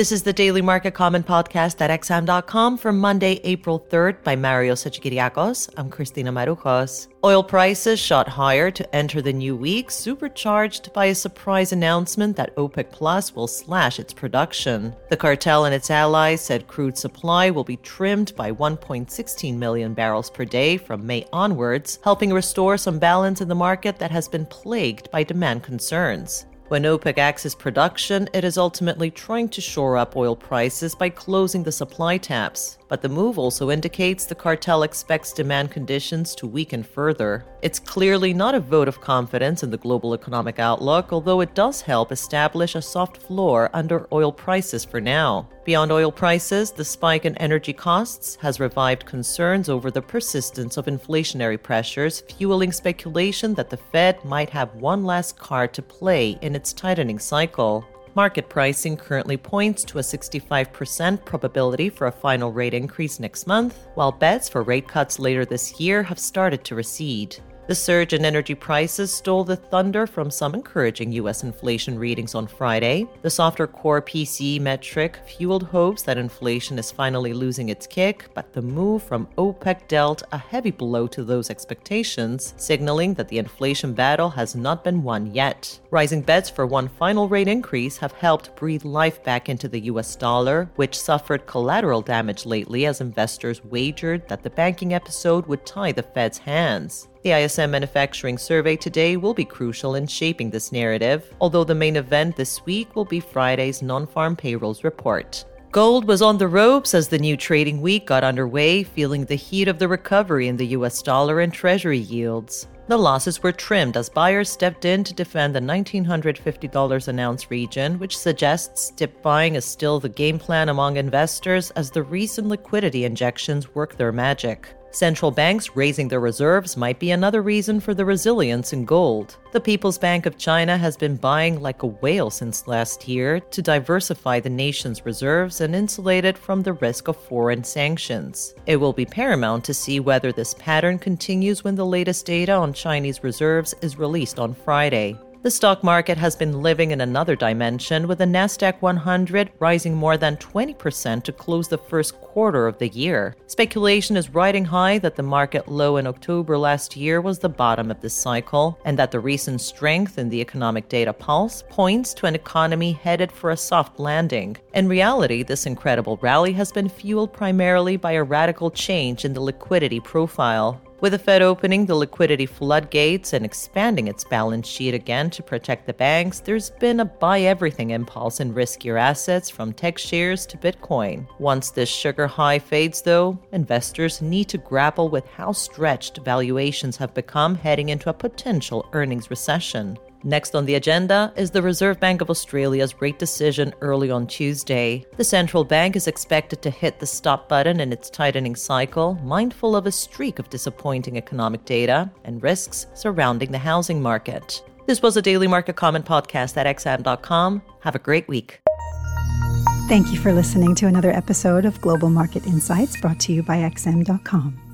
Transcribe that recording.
This is the Daily Market Comment podcast at XM.com for Monday, April 3rd by Mario Hadjikyriacos. I'm Christina Marujos. Oil prices shot higher to enter the new week, supercharged by a surprise announcement that OPEC Plus will slash its production. The cartel and its allies said crude supply will be trimmed by 1.16 million barrels per day from May onwards, helping restore some balance in the market that has been plagued by demand concerns. When OPEC axes production, it is ultimately trying to shore up oil prices by closing the supply taps. But the move also indicates the cartel expects demand conditions to weaken further. It's clearly not a vote of confidence in the global economic outlook, although it does help establish a soft floor under oil prices for now. Beyond oil prices, the spike in energy costs has revived concerns over the persistence of inflationary pressures, fueling speculation that the Fed might have one last card to play in its tightening cycle. Market pricing currently points to a 65% probability for a final rate increase next month, while bets for rate cuts later this year have started to recede. The surge in energy prices stole the thunder from some encouraging U.S. inflation readings on Friday. The softer core PCE metric fueled hopes that inflation is finally losing its kick, but the move from OPEC dealt a heavy blow to those expectations, signaling that the inflation battle has not been won yet. Rising bets for one final rate increase have helped breathe life back into the U.S. dollar, which suffered collateral damage lately as investors wagered that the banking episode would tie the Fed's hands. The ISM Manufacturing Survey today will be crucial in shaping this narrative, although the main event this week will be Friday's non farm payrolls report. Gold was on the ropes as the new trading week got underway, feeling the heat of the recovery in the US dollar and Treasury yields. The losses were trimmed as buyers stepped in to defend the $1,950 an ounce region, which suggests dip buying is still the game plan among investors as the recent liquidity injections work their magic. Central banks raising their reserves might be another reason for the resilience in gold. The People's Bank of China has been buying like a whale since last year to diversify the nation's reserves and insulate it from the risk of foreign sanctions. It will be paramount to see whether this pattern continues when the latest data on Chinese reserves is released on Friday. The stock market has been living in another dimension, with the Nasdaq 100 rising more than 20% to close the first quarter of the year. Speculation is riding high that the market low in October last year was the bottom of this cycle, and that the recent strength in the economic data pulse points to an economy headed for a soft landing. In reality, this incredible rally has been fueled primarily by a radical change in the liquidity profile. With the Fed opening the liquidity floodgates and expanding its balance sheet again to protect the banks, there's been a buy everything impulse in riskier assets from tech shares to Bitcoin. Once this sugar high fades, though, investors need to grapple with how stretched valuations have become heading into a potential earnings recession. Next on the agenda is the Reserve Bank of Australia's rate decision early on Tuesday. The central bank is expected to hit the stop button in its tightening cycle, mindful of a streak of disappointing economic data and risks surrounding the housing market. This was a daily market comment podcast at xm.com. Have a great week. Thank you for listening to another episode of Global Market Insights brought to you by XM.com.